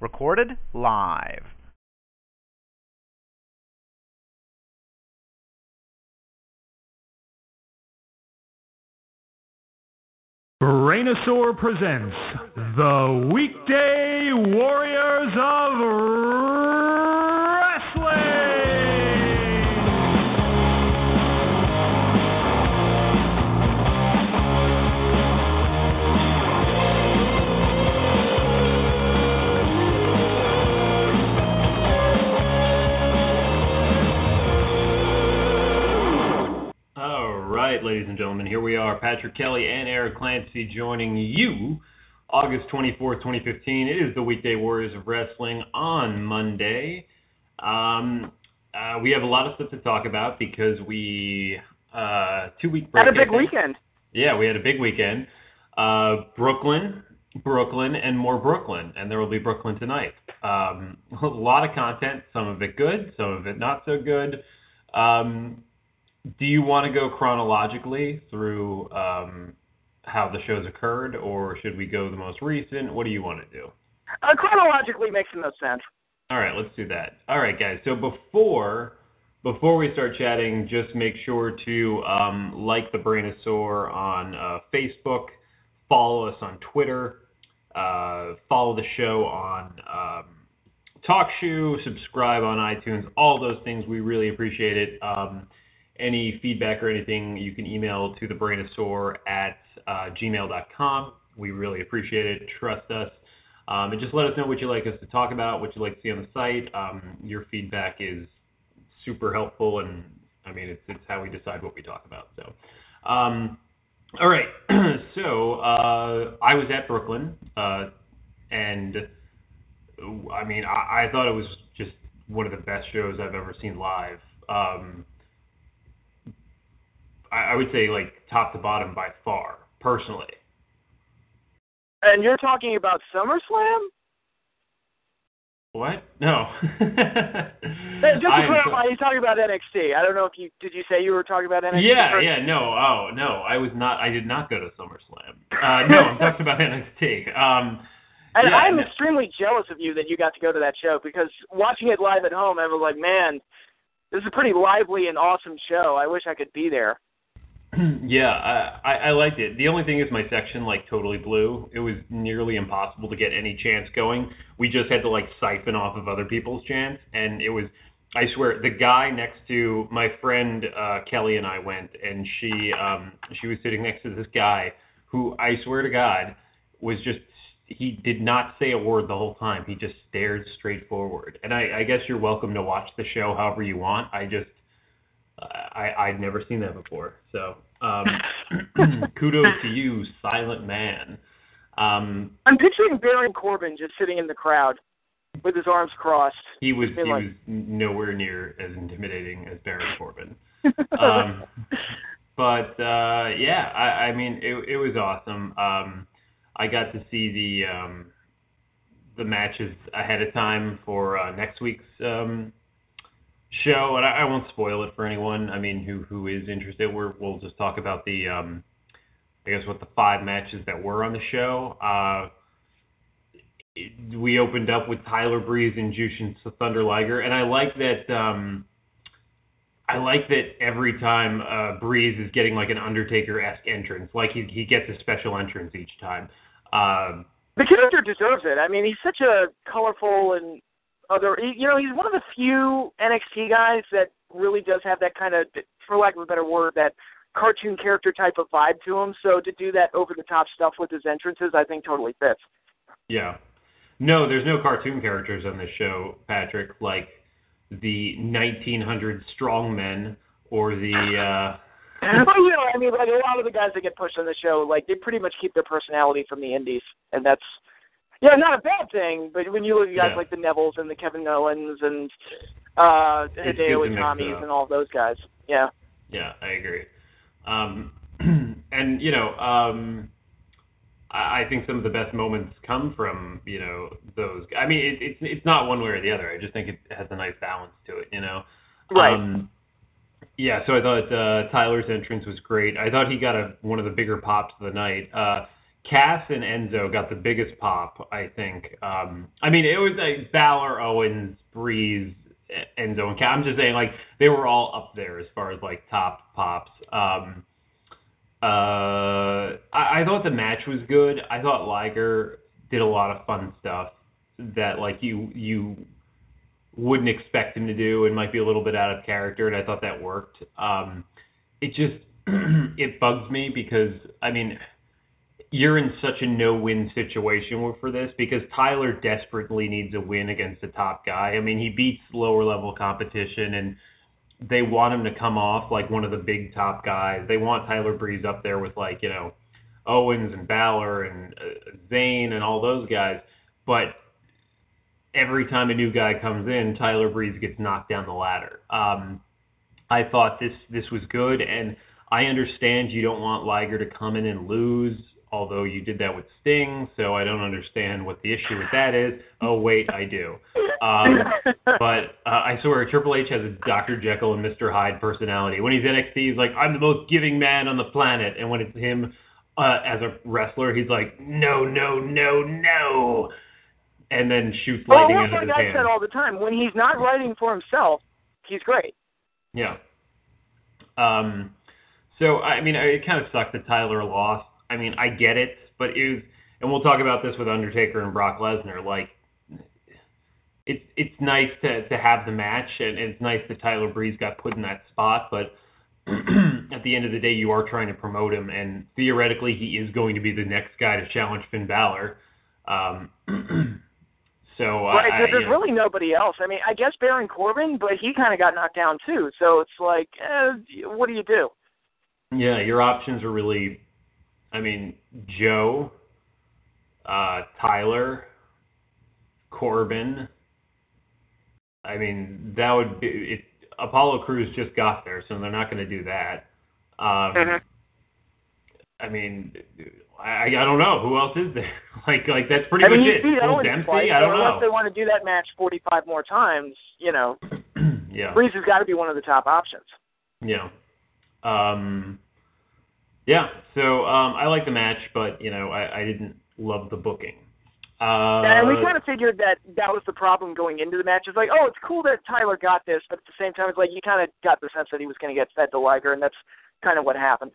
Recorded live. Brainosaur presents the Weekday Warriors of right, ladies and gentlemen, here we are, Patrick Kelly and Eric Clancy joining you. August 24th, 2015. It is the Weekday Warriors of Wrestling on Monday. Um, uh, we have a lot of stuff to talk about because we uh, two week break. Had a big weekend. Yeah, we had a big weekend. Uh, Brooklyn, Brooklyn, and more Brooklyn, and there will be Brooklyn tonight. Um, a lot of content, some of it good, some of it not so good. Um, do you want to go chronologically through um, how the shows occurred, or should we go the most recent? What do you want to do? Uh, chronologically makes the most sense. All right, let's do that. All right, guys. So before before we start chatting, just make sure to um, like the Brainosaur on uh, Facebook, follow us on Twitter, uh, follow the show on um, TalkShoe, subscribe on iTunes, all those things. We really appreciate it. Um, any feedback or anything, you can email to the Brainosaur at uh, gmail.com. We really appreciate it. Trust us. Um, and just let us know what you'd like us to talk about, what you'd like to see on the site. Um, your feedback is super helpful, and I mean, it's, it's how we decide what we talk about. So, um, all right. so, uh, I was at Brooklyn, uh, and I mean, I, I thought it was just one of the best shows I've ever seen live. Um, I, I would say, like, top to bottom by far, personally. And you're talking about SummerSlam? What? No. Uh, Just to clarify, he's talking about NXT. I don't know if you did. You say you were talking about NXT? Yeah, first? yeah, no, oh, no, I was not, I did not go to SummerSlam. Uh, no, I'm talking about NXT. Um, And yeah, I'm no- extremely jealous of you that you got to go to that show because watching it live at home, I was like, man, this is a pretty lively and awesome show. I wish I could be there. yeah, I, I, I liked it. The only thing is my section like totally blew. It was nearly impossible to get any chants going. We just had to like siphon off of other people's chants, and it was. I swear, the guy next to my friend uh, Kelly and I went, and she um, she was sitting next to this guy who I swear to God was just he did not say a word the whole time. He just stared straight forward. And I, I guess you're welcome to watch the show however you want. I just I I'd never seen that before. So um, kudos to you, silent man. Um, I'm picturing Baron Corbin just sitting in the crowd with his arms crossed. he was he like- was nowhere near as intimidating as Baron Corbin. um, but uh, yeah, I, I mean, it, it was awesome. Um, I got to see the um, the matches ahead of time for uh, next week's um, show, and I, I won't spoil it for anyone. I mean, who who is interested, we're, we'll just talk about the um, I guess what the five matches that were on the show. Uh, we opened up with Tyler Breeze and Jushin Thunder Liger, and I like that. Um, I like that every time uh, Breeze is getting like an Undertaker esque entrance, like he he gets a special entrance each time. Um, The character deserves it. I mean, he's such a colorful and other. You know, he's one of the few NXT guys that really does have that kind of, for lack of a better word, that cartoon character type of vibe to him. So to do that over the top stuff with his entrances, I think totally fits. Yeah. No, there's no cartoon characters on this show, Patrick, like the 1900 strongmen or the uh well, you know, I mean, like a lot of the guys that get pushed on the show, like they pretty much keep their personality from the indies, and that's yeah, not a bad thing. But when you look at guys Yeah. like the Nevilles and the Kevin Owens and uh Hideo good to Itami's and all those guys, yeah. Yeah, I agree. Um, and you know, um, I, I think some of the best moments come from you know those. I mean, it, it's it's not one way or the other. I just think it has a nice balance to it. You know. Right. Um, yeah, so I thought uh, Tyler's entrance was great. I thought he got a one of the bigger pops of the night. Uh, Cass and Enzo got the biggest pop, I think. Um, I mean, it was like Balor, Owens, Breeze, Enzo, and Cass. I'm just saying, like they were all up there as far as like top pops. Um, uh, I, I thought the match was good. I thought Liger did a lot of fun stuff that like you you wouldn't expect him to do and might be a little bit out of character, and I thought that worked. Um, it just it bugs me because I mean you're in such a no-win situation for this because Tyler desperately needs a win against a top guy. I mean, he beats lower-level competition and they want him to come off like one of the big top guys. They want Tyler Breeze up there with like, you know, Owens and Balor and uh, Zayn and all those guys. But every time a new guy comes in, Tyler Breeze gets knocked down the ladder. Um, I thought this this was good, and I understand you don't want Liger to come in and lose, although you did that with Sting, so I don't understand what the issue with that is. Oh wait, I do. Um, but uh, I swear Triple H has a Dr. Jekyll and Mr. Hyde personality. When he's NXT, he's like, I'm the most giving man on the planet, and when it's him uh, as a wrestler, he's like, no, no, no, no, and then shoots Well, lightning that's out of his I hand. said all the time. When he's not writing for himself, he's great. Yeah. Um, so I mean, it kind of sucked that Tyler lost. I mean, I get it, but it was, and we'll talk about this with Undertaker and Brock Lesnar. Like, it's it's nice to to have the match, and it's nice that Tyler Breeze got put in that spot, but. at the end of the day, you are trying to promote him, and theoretically, he is going to be the next guy to challenge Finn Balor. Um, so Right, I, there's know, really nobody else. I mean, I guess Baron Corbin, but he kind of got knocked down too. So it's like, eh, what do you do? Yeah, your options are really, I mean, Joe, uh, Tyler, Corbin. I mean, that would be it. Apollo Crews just got there, so they're not going to do that. Um, Mhm. I mean, I, I don't know who else is there. like, like that's pretty I much it. Bull Dempsey? twice. I don't unless they want to do that match 45 more times, you know, yeah. Breeze has got to be one of the top options. Yeah. Um, yeah. So um, I like the match, but you know, I, I didn't love the booking. Uh, and we kind of figured that that was the problem going into the match. It's like, oh, it's cool that Tyler got this, but at the same time, it's like you kind of got the sense that he was going to get fed to Liger, and that's kind of what happened.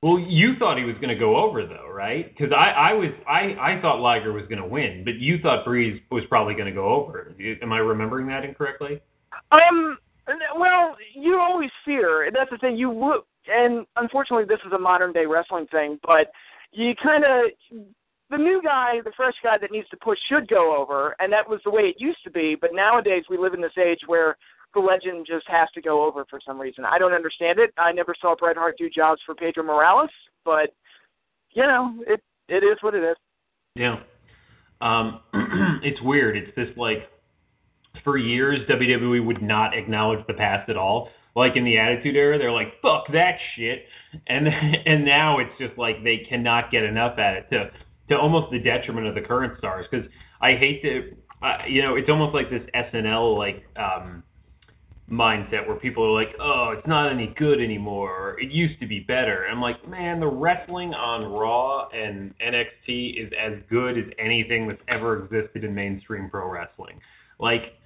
well, you thought he was going to go over though, right? Because I, I was, I, I thought Liger was going to win, but you thought Breeze was probably going to go over. Am I remembering that incorrectly? Um. Well, you always fear. and That's the thing. You would, and unfortunately, this is a modern day wrestling thing. But you kind of the new guy, the fresh guy that needs to push, should go over, and that was the way it used to be. But nowadays, we live in this age where the legend just has to go over for some reason. I don't understand it. I never saw Bret Hart do jobs for Pedro Morales, but you know, it it is what it is. Yeah. Um, it's weird. It's this like for years WWE would not acknowledge the past at all. Like in the Attitude Era, they're like fuck that shit, and and now it's just like they cannot get enough at it to to almost the detriment of the current stars. Because I hate to, uh, you know, it's almost like this SNL like um, mindset where people are like, oh, it's not any good anymore. Or, it used to be better. And I'm like, man, the wrestling on Raw and NXT is as good as anything that's ever existed in mainstream pro wrestling. Like,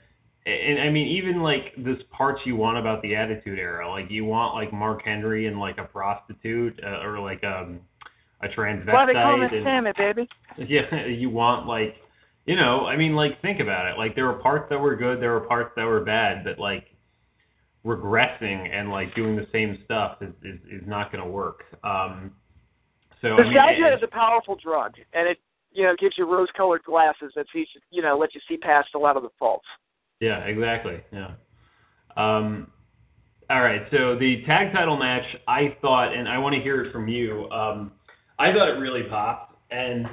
and I mean, even like this parts you want about the Attitude Era, like you want like Mark Henry and like a prostitute uh, or like um a transvestite. Why they call and- Sammy, baby? yeah, you want like, you know, I mean, like think about it. Like there were parts that were good, there were parts that were bad, but like regressing and like doing the same stuff is is, is not going to work. Um, so I mean, Nostalgia is a powerful drug, and it you know gives you rose-colored glasses that sees you know let you see past a lot of the faults. Yeah, exactly. Yeah. Um, All right, so the tag title match, I thought, and I want to hear it from you. Um, I thought it really popped, and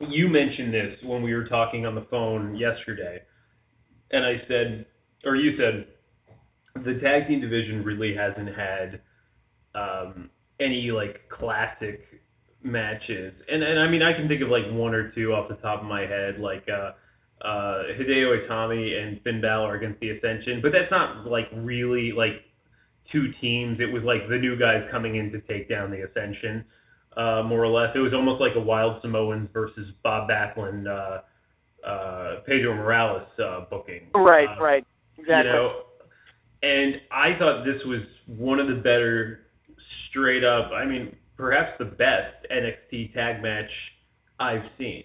you mentioned this when we were talking on the phone yesterday, and I said, or you said, the tag team division really hasn't had um, any like classic matches, and and I mean I can think of like one or two off the top of my head, like. uh uh, Hideo Itami and Finn Balor against the Ascension, but that's not like really like two teams. It was like the new guys coming in to take down the Ascension, uh, more or less. It was almost like a Wild Samoans versus Bob Backlund, uh, uh, Pedro Morales uh, booking. Right, Uh, right, exactly. You know, and I thought this was one of the better, straight up. I mean, perhaps the best NXT tag match I've seen.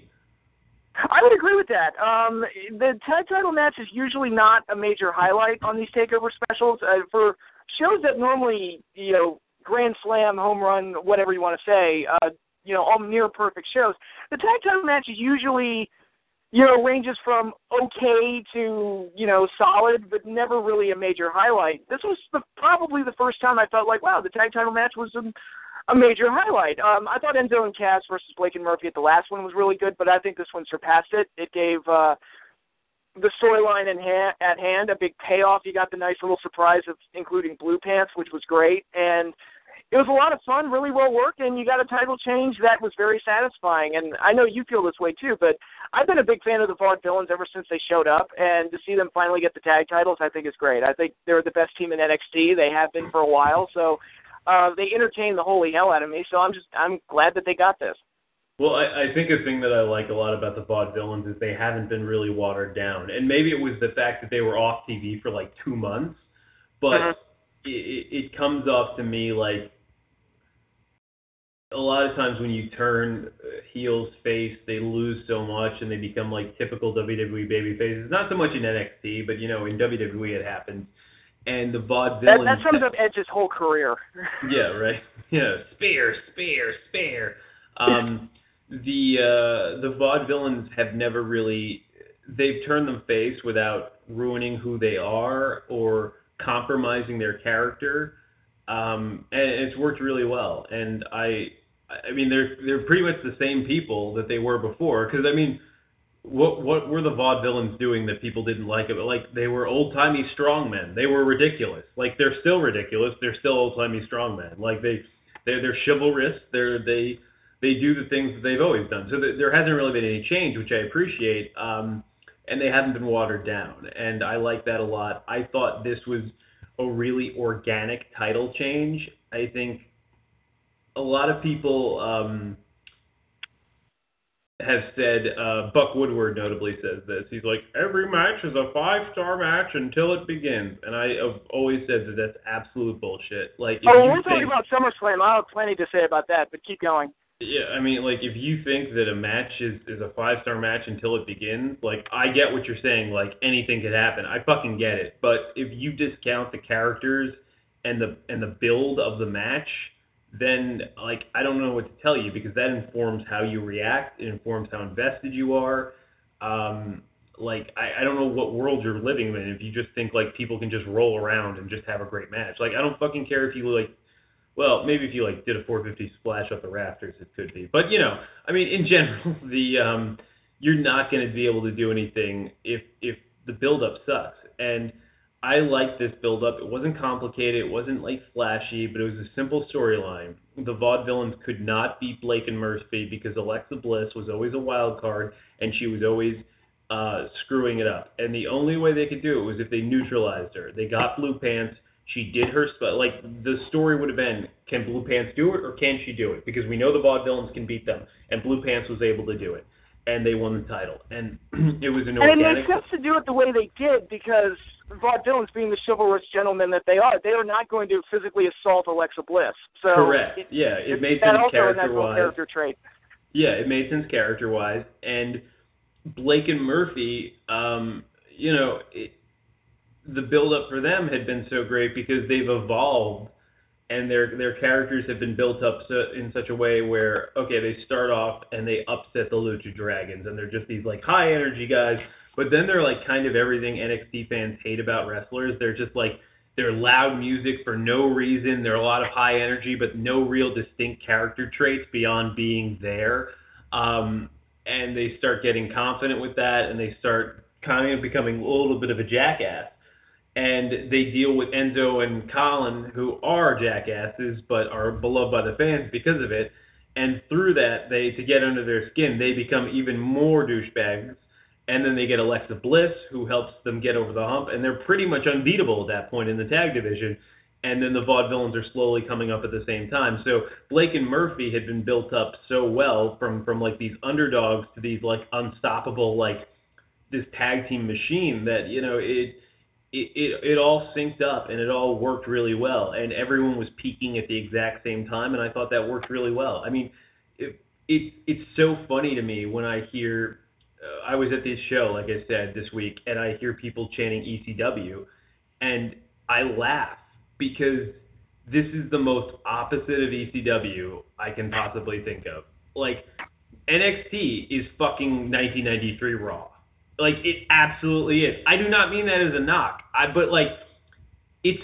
I would agree with that. Um, the tag title match is usually not a major highlight on these takeover specials. Uh, for shows that normally, you know, grand slam, home run, whatever you want to say, uh, you know, all near perfect shows. The tag title match is usually, you know, ranges from okay to you know solid, but never really a major highlight. This was the, probably the first time I felt like, wow, the tag title match was a, a major highlight. Um, I thought Enzo and Cass versus Blake and Murphy at the last one was really good, but I think this one surpassed it. It gave uh, the storyline in ha- at hand a big payoff. You got the nice little surprise of including Blue Pants, which was great, and it was a lot of fun, really well worked, and you got a title change that was very satisfying. And I know you feel this way too, but I've been a big fan of the Vaudevillains ever since they showed up, and to see them finally get the tag titles, I think is great. I think they're the best team in NXT. They have been for a while, so uh, they entertain the holy hell out of me. So I'm just I'm glad that they got this. Well, I, I think a thing that I like a lot about the Vaudevillains is they haven't been really watered down, and maybe it was the fact that they were off TV for like two months, but Mhm. it, it, comes off to me like a lot of times when you turn heels face, they lose so much and they become like typical WWE baby faces. Not so much in NXT, but you know in WWE it happens. And the That, Vaudevillains. that sums up Edge's whole career. Yeah, right. Yeah, spare, spare, spare. Um, the uh, the vaudevillains have never really they've turned them face without ruining who they are or compromising their character, um, and it's worked really well. And I, I mean, they're they're pretty much the same people that they were before. Because I mean, what what were the vaudevillains doing that people didn't like it? But like they were old timey strongmen. They were ridiculous. Like they're still ridiculous. They're still old timey strongmen. Like they they're they're chivalrous. They're they they do the things that they've always done. So th- there hasn't really been any change, which I appreciate. Um, and they haven't been watered down, and I like that a lot. I thought this was a really organic title change. I think a lot of people um, have said, uh, Buck Woodward notably says this. He's like, every match is a five star match until it begins. And I have always said that that's absolute bullshit. Like, if Oh, you we're talking about SummerSlam. I have plenty to say about that, but keep going. yeah, I mean, like, if you think that a match is, is a five star match until it begins, like, I get what you're saying. Like, anything could happen. I fucking get it. But if you discount the characters and the and the build of the match, then like I don't know what to tell you because that informs how you react. It informs how invested you are. Um, like I, I don't know what world you're living in if you just think like people can just roll around and just have a great match. Like I don't fucking care if you like. Well, maybe if you like did a 450 splash up the rafters, it could be. But you know, I mean, in general, the um, you're not going to be able to do anything if if the build up sucks. And I liked this build up. It wasn't complicated. It wasn't like flashy, but it was a simple storyline. The Vaudevillains could not beat Blake and Murphy because Alexa Bliss was always a wild card and she was always uh, screwing it up. And the only way they could do it was if they neutralized her. They got Blue Pants. She did her spell. Like the story would have been, can Blue Pants do it or can she do it? Because we know the Vaudevillains can beat them, and Blue Pants was able to do it, and they won the title. And it was an And it makes sense to do it the way they did because Vaudevillains, being the chivalrous gentlemen that they are, they are not going to physically assault Alexa Bliss. So Correct. It, yeah, it it- made sense character-wise. character trait. Yeah, it made sense character wise. And Blake and Murphy, um, you know, it, the build up for them had been so great because they've evolved and their their characters have been built up so, in such a way where okay, they start off and they upset the Lucha Dragons and they're just these like high energy guys, but then they're like kind of everything NXT fans hate about wrestlers. They're just like They're loud music for no reason. They're a lot of high energy, but no real distinct character traits beyond being there. Um, and they start getting confident with that, and they start kind of becoming a little bit of a jackass. And they deal with Enzo and Colin, who are jackasses, but are beloved by the fans because of it. And through that, they to get under their skin, they become even more douchebags and then they get Alexa Bliss, who helps them get over the hump, and they're pretty much unbeatable at that point in the tag division. And then the vaudevillains are slowly coming up at the same time. So Blake and Murphy had been built up so well from from like these underdogs to these like unstoppable like this tag team machine that you know it it, it it all synced up and it all worked really well and everyone was peaking at the exact same time and I thought that worked really well. I mean, it, it it's so funny to me when I hear I was at this show, like I said, this week, and I hear people chanting ECW, and I laugh because this is the most opposite of ECW I can possibly think of. Like, NXT is fucking 1993 Raw. Like, it absolutely is. I do not mean that as a knock, I, but like, it's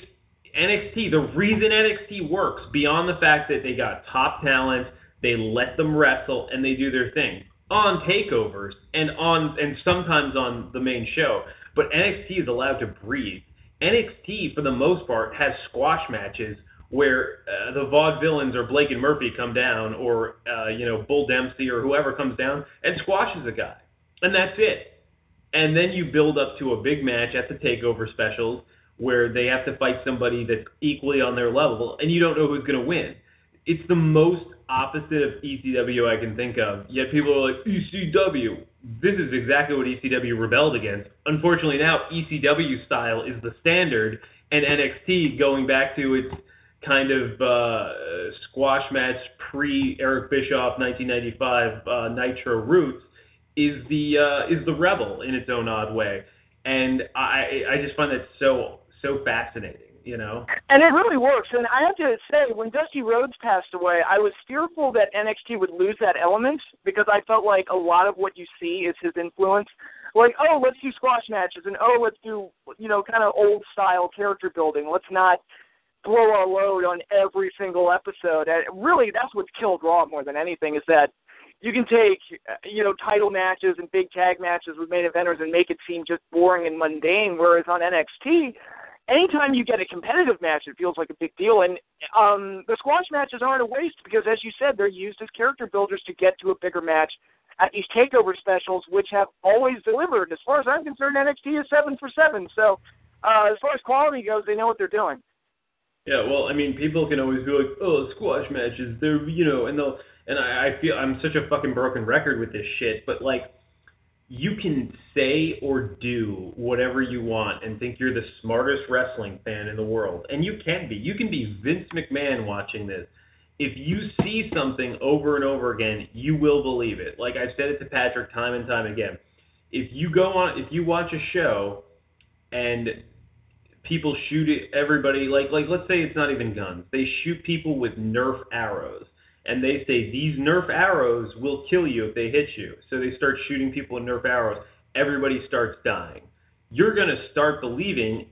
NXT. The reason NXT works, beyond the fact that they got top talent, they let them wrestle, and they do their thing on takeovers and on and sometimes on the main show, but NXT is allowed to breathe. NXT for the most part has squash matches where uh, the vaudevillains or Blake and Murphy come down, or uh, you know Bull Dempsey or whoever comes down and squashes a guy, and that's it. And then you build up to a big match at the takeover specials where they have to fight somebody that's equally on their level, and you don't know who's going to win. It's the most opposite of ECW I can think of. Yet people are like, ECW. This is exactly what ECW rebelled against. Unfortunately, now ECW style is the standard, and NXT, going back to its kind of uh, squash match pre Eric Bischoff 1995 uh, Nitro roots, is the uh, is the rebel in its own odd way. And I I just find that so so fascinating you know. And it really works. And I have to say, when Dusty Rhodes passed away, I was fearful that NXT would lose that element because I felt like a lot of what you see is his influence. Like, oh, let's do squash matches, and oh, let's do you know kind of old style character building. Let's not blow our load on every single episode. And really, that's what's killed Raw more than anything is that you can take you know title matches and big tag matches with main eventers and make it seem just boring and mundane. Whereas on NXT, anytime you get a competitive match, it feels like a big deal. And um, the squash matches aren't a waste because, as you said, they're used as character builders to get to a bigger match at these takeover specials, which have always delivered. As far as I'm concerned, NXT is seven for seven. So, uh, as far as quality goes, they know what they're doing. Yeah, well, I mean, people can always be like, "Oh, squash matches," they're you know, and they'll, and I, I feel I'm such a fucking broken record with this shit, but like you can say or do whatever you want and think you're the smartest wrestling fan in the world. And you can be. You can be Vince McMahon watching this. If you see something over and over again, you will believe it. Like I've said it to Patrick time and time again. If you go on if you watch a show and people shoot everybody like like let's say it's not even guns. They shoot people with Nerf arrows and they say these Nerf arrows will kill you if they hit you. So they start shooting people with Nerf arrows. Everybody starts dying. You're going to start believing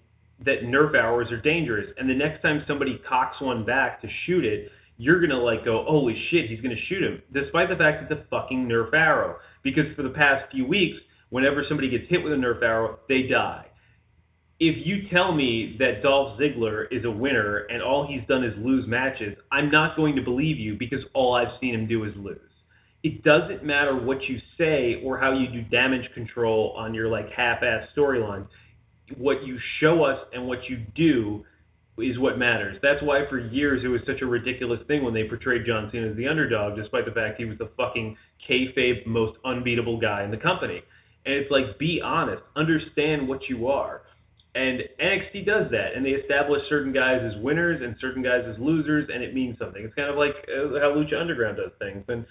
that Nerf arrows are dangerous, and the next time somebody cocks one back to shoot it, you're going to like go, holy shit, he's going to shoot him, despite the fact that it's a fucking Nerf arrow. Because for the past few weeks, whenever somebody gets hit with a Nerf arrow, they die if you tell me that Dolph Ziggler is a winner and all he's done is lose matches, I'm not going to believe you because all I've seen him do is lose. It doesn't matter what you say or how you do damage control on your like half-ass storyline. What you show us and what you do is what matters. That's why for years it was such a ridiculous thing when they portrayed John Cena as the underdog, despite the fact he was the fucking kayfabe most unbeatable guy in the company. And it's like, be honest, understand what you are and NXT does that, and they establish certain guys as winners and certain guys as losers, and it means something. It's kind of like uh, how Lucha Underground does things. And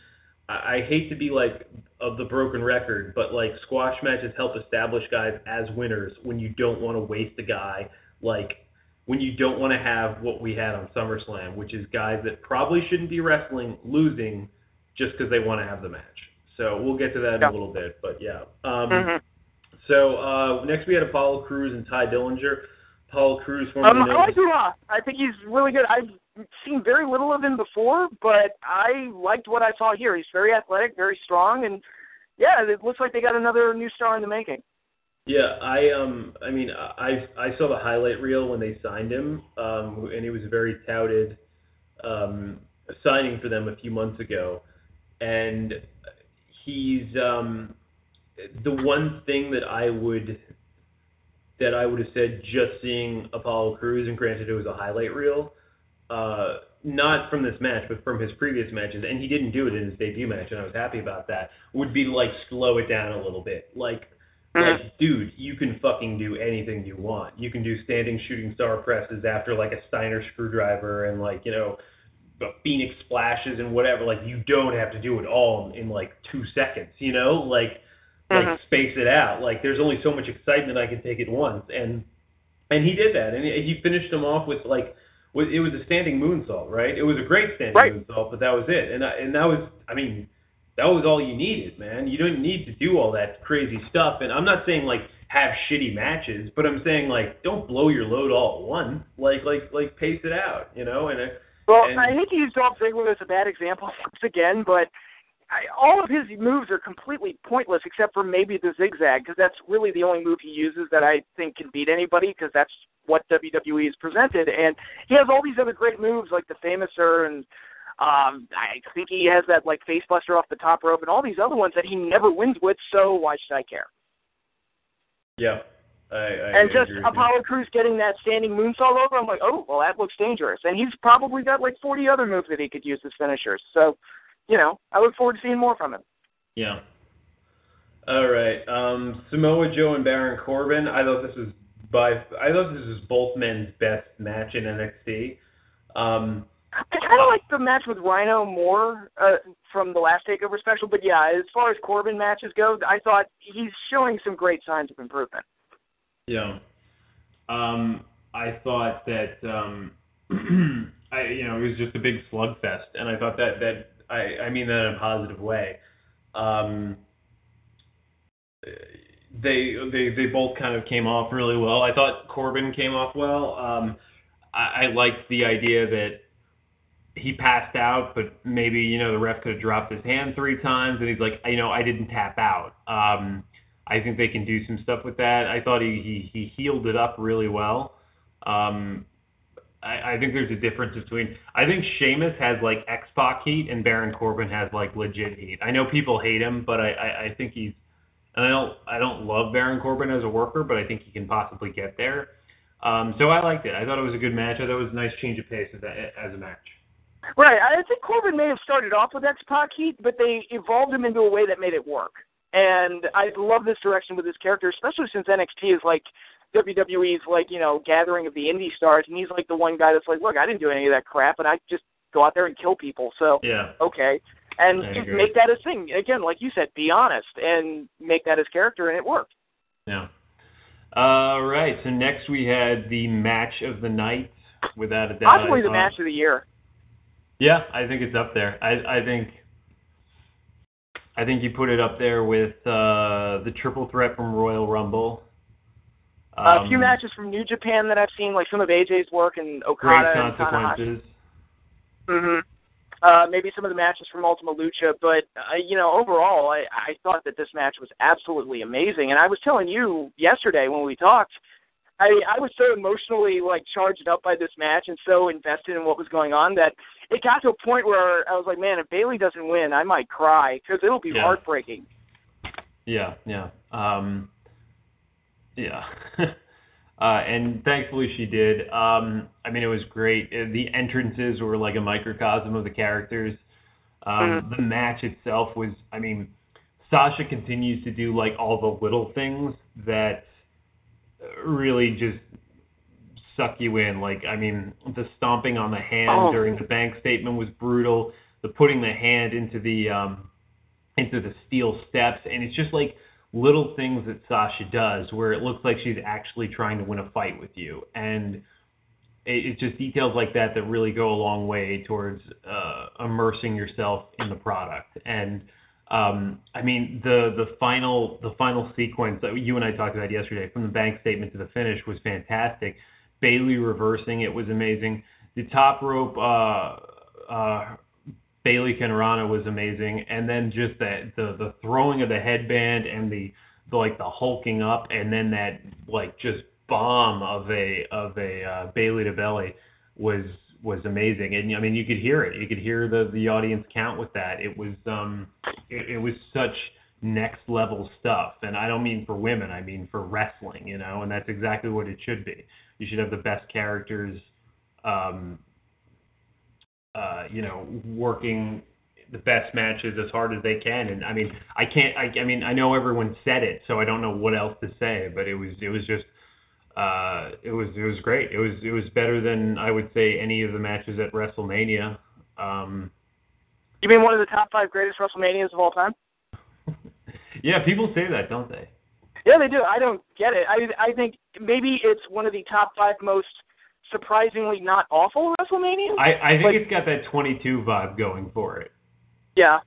I, I hate to be like of the broken record, but like squash matches help establish guys as winners when you don't want to waste a guy like when you don't want to have what we had on SummerSlam, which is guys that probably shouldn't be wrestling losing just because they want to have the match. So we'll get to that in yeah. a little bit, but yeah. Um, mm-hmm. So uh, next we had Apollo Crews and Tye Dillinger. Apollo Crews Um, I like Dura. I think he's really good. I've seen very little of him before, but I liked what I saw here. He's very athletic, very strong, and yeah, it looks like they got another new star in the making. Yeah, I um, I mean, I I saw the highlight reel when they signed him, um, and he was a very touted um, signing for them a few months ago, and he's um, the one thing that I would that I would have said just seeing Apollo Crews, and granted it was a highlight reel, uh, not from this match, but from his previous matches, and he didn't do it in his debut match, and I was happy about that. Would be like slow it down a little bit, like like, dude, you can fucking do anything you want. You can do standing shooting star presses after like a Steiner screwdriver and like, you know, the Phoenix splashes and whatever. Like, you don't have to do it all in, in like two seconds, you know? Like, like Mhm. space it out. Like, there's only so much excitement I can take at once. And and he did that. And he he finished them off with like, with, it was a standing moonsault, right? It was a great standing Right. moonsault, but that was it. And I, and that was, I mean, that was all you needed, man. You didn't need to do all that crazy stuff. And I'm not saying like have shitty matches, but I'm saying like don't blow your load all at once. Like like like pace it out, you know. And I- Well, And- I think to use Dolph Ziggler as a bad example once again, but I, all of his moves are completely pointless except for maybe the zigzag, because that's really the only move he uses that I think can beat anybody, because that's what WWE has presented. And he has all these other great moves like the Famouser, and um, I think he has that like face buster off the top rope, and all these other ones that he never wins with. So why should I care? yeah, I, I and just you. Apollo Crews getting that standing moonsault over, I'm like, oh, well, that looks dangerous. And he's probably got like 40 other moves that he could use as finishers. So, you know, I look forward to seeing more from him. Yeah. All right. Um, Samoa Joe and Baron Corbin. I thought this was by. I thought this was both men's best match in NXT. Um, I kind of like the match with Rhino more uh, from the last Takeover special, but yeah, as far as Corbin matches go, I thought he's showing some great signs of improvement. Yeah. Um, I thought that um, I you know it was just a big slugfest, and I thought that that I I mean that in a positive way. Um, they they they both kind of came off really well. I thought Corbin came off well. Um, I, I liked the idea that he passed out, but maybe you know the ref could have dropped his hand three times, and he's like, you know, I didn't tap out. Um, I think they can do some stuff with that. I thought he he, he healed it up really well. Um, I, I think there's a difference between. I think Sheamus has like X Pac heat, and Baron Corbin has like legit heat. I know people hate him, but I, I, I think he's. And I don't I don't love Baron Corbin as a worker, but I think he can possibly get there. Um, so I liked it. I thought it was a good match. I thought it was a nice change of pace as a, as a match. Right. I think Corbin may have started off with X Pac heat, but they evolved him into a way that made it work. And I love this direction with his character, especially since NXT is like WWE's like you know gathering of the indie stars, and he's like the one guy that's like, look, I didn't do any of that crap, and I just go out there and kill people. So Yeah. okay, and just make that his thing. Again, like you said, be honest and make that his character, and it worked. Yeah. All right. So next we had the match of the night, without a doubt. Possibly the match of the year. Yeah, I think it's up there. I I think I think you put it up there with uh, the triple threat from Royal Rumble. A few Um, matches from New Japan that I've seen, like some of AJ's work and Great Okada and Tanahashi. hmm Uh, maybe some of the matches from Ultima Lucha, but uh, you know, overall, I, I thought that this match was absolutely amazing. And I was telling you yesterday when we talked, I I was so emotionally like charged up by this match and so invested in what was going on that it got to a point where I was like, man, if Bayley doesn't win, I might cry because it'll be Yeah. heartbreaking. Yeah, yeah. Um, yeah. uh, and thankfully she did. Um, I mean, it was great. Uh, The entrances were like a microcosm of the characters. Um, The match itself was, I mean, Sasha continues to do like all the little things that really just suck you in. Like, I mean, the stomping on the hand Oh. during the bank statement was brutal. The putting the hand into the um, into the steel steps, and it's just like little things that Sasha does where it looks like she's actually trying to win a fight with you, and it, it's just details like that that really go a long way towards uh, immersing yourself in the product. And um, I mean, the the final the final sequence that you and I talked about yesterday, from the bank statement to the finish, was fantastic Bayley reversing it was amazing. The top rope uh, uh, Bayley Kenrana was amazing, and then just that the the throwing of the headband and the, the like the hulking up, and then that like just bomb of a of a uh, Bayley to belly was was amazing. And I mean, you could hear it. You could hear the the audience count with that. It was um it, it was such next level stuff. And I don't mean for women. I mean for wrestling. You know, and that's exactly what it should be. You should have the best characters. Um, uh, you know, working the best matches as hard as they can. And I mean, I can't. I, I mean, I know everyone said it, so I don't know what else to say. But it was it was just uh, it was it was great. It was it was better than I would say any of the matches at WrestleMania. Um, you mean one of the top five greatest WrestleManias of all time? yeah, people say that, don't they? Yeah, they do. I don't get it. I I think maybe it's one of the top five most surprisingly not awful WrestleMania. I, I think it's got that 22 vibe going for it. Yeah.